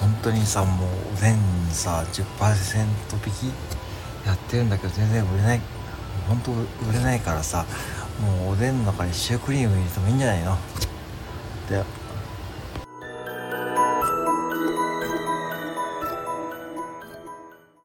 本当にさもうおでんさ10%引きやってるんだけど全然売れない本当売れないからさもうおでんの中にシュークリーム入れてもいいんじゃないの？って